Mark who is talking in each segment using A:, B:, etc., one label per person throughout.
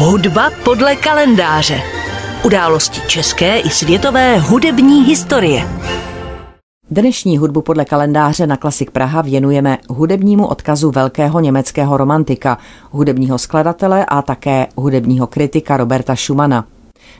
A: Hudba podle kalendáře. Události české i světové hudební historie.
B: Dnešní hudbu podle kalendáře na Klasik Praha věnujeme hudebnímu odkazu velkého německého romantika, hudebního skladatele a také hudebního kritika Roberta Schumana.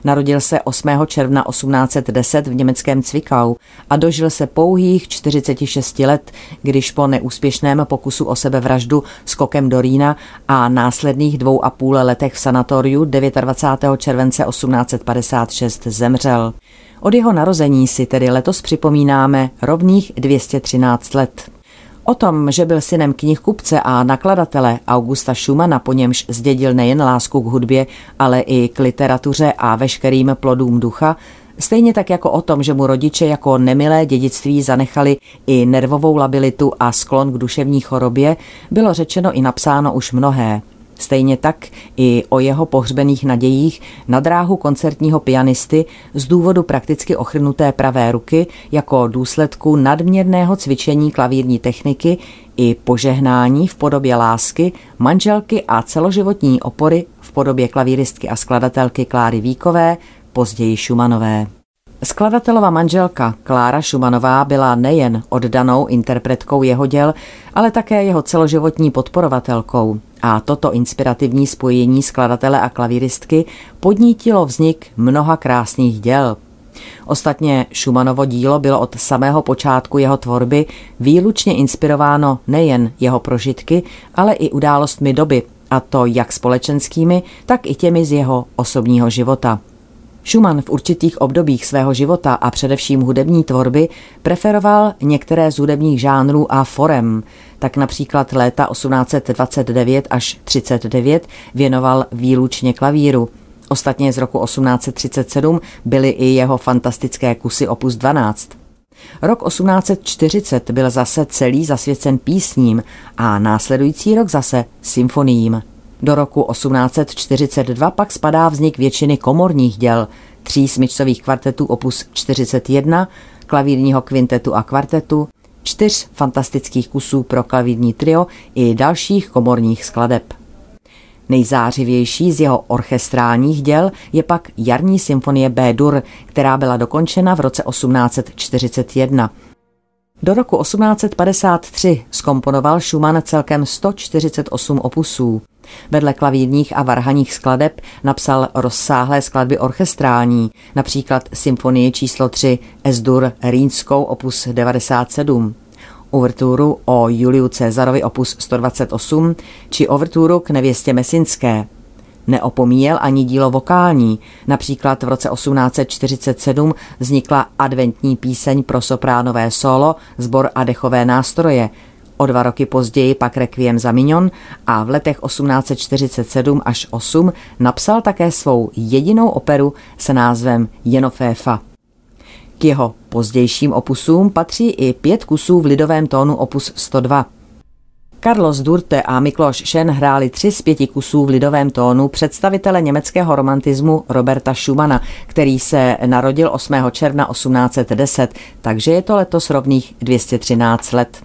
B: Narodil se 8. června 1810 v německém Cvikau a dožil se pouhých 46 let, když po neúspěšném pokusu o sebevraždu skokem do Rýna a následných dvou a půl letech v sanatoriu 29. července 1856 zemřel. Od jeho narození si tedy letos připomínáme rovných 213 let. O tom, že byl synem knihkupce a nakladatele Augusta Schumana, po němž zdědil nejen lásku k hudbě, ale i k literatuře a veškerým plodům ducha, Stejně tak jako o tom, že mu rodiče jako nemilé dědictví zanechali i nervovou labilitu a sklon k duševní chorobě, bylo řečeno i napsáno už mnohé. Stejně tak i o jeho pohřbených nadějích na dráhu koncertního pianisty z důvodu prakticky ochrnuté pravé ruky jako důsledku nadměrného cvičení klavírní techniky i požehnání v podobě lásky, manželky a celoživotní opory v podobě klavíristky a skladatelky Kláry Víkové, později Šumanové. Skladatelova manželka Klára Šumanová byla nejen oddanou interpretkou jeho děl, ale také jeho celoživotní podporovatelkou. A toto inspirativní spojení skladatele a klavíristky podnítilo vznik mnoha krásných děl. Ostatně Šumanovo dílo bylo od samého počátku jeho tvorby výlučně inspirováno nejen jeho prožitky, ale i událostmi doby, a to jak společenskými, tak i těmi z jeho osobního života. Schumann v určitých obdobích svého života a především hudební tvorby preferoval některé z hudebních žánrů a forem, tak například léta 1829 až 39 věnoval výlučně klavíru. Ostatně z roku 1837 byly i jeho fantastické kusy opus 12. Rok 1840 byl zase celý zasvěcen písním a následující rok zase symfoniím. Do roku 1842 pak spadá vznik většiny komorních děl, tří smyčcových kvartetů opus 41, klavírního kvintetu a kvartetu, čtyř fantastických kusů pro klavírní trio i dalších komorních skladeb. Nejzářivější z jeho orchestrálních děl je pak jarní symfonie B-dur, která byla dokončena v roce 1841. Do roku 1853 skomponoval Schumann celkem 148 opusů. Vedle klavírních a varhaních skladeb napsal rozsáhlé skladby orchestrální, například symfonii číslo 3 Esdur Rýnskou opus 97, uverturu o Juliu Cezarovi opus 128 či uverturu k nevěstě Mesinské. Neopomíjel ani dílo vokální. Například v roce 1847 vznikla adventní píseň pro sopránové solo, sbor a dechové nástroje, O dva roky později pak Requiem za Mignon a v letech 1847 až 8 napsal také svou jedinou operu se názvem Jenoféfa. K jeho pozdějším opusům patří i pět kusů v lidovém tónu opus 102. Carlos Durte a Mikloš Šen hráli tři z pěti kusů v lidovém tónu představitele německého romantismu Roberta Schumana, který se narodil 8. června 1810, takže je to letos rovných 213 let.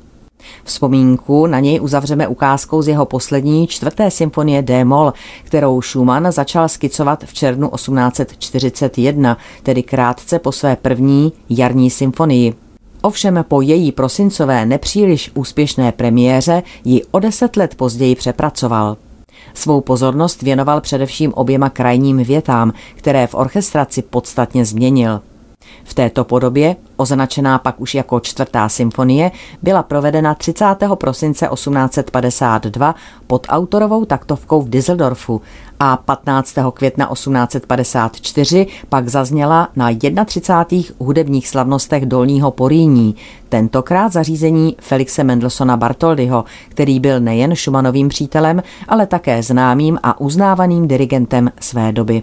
B: Vzpomínku na něj uzavřeme ukázkou z jeho poslední čtvrté symfonie D-moll, kterou Schumann začal skicovat v červnu 1841, tedy krátce po své první jarní symfonii. Ovšem po její prosincové nepříliš úspěšné premiéře ji o deset let později přepracoval. Svou pozornost věnoval především oběma krajním větám, které v orchestraci podstatně změnil – v této podobě, označená pak už jako čtvrtá symfonie, byla provedena 30. prosince 1852 pod autorovou taktovkou v Düsseldorfu a 15. května 1854 pak zazněla na 31. hudebních slavnostech Dolního Poríní, tentokrát zařízení Felixe Mendelsona Bartoldyho, který byl nejen Schumannovým přítelem, ale také známým a uznávaným dirigentem své doby.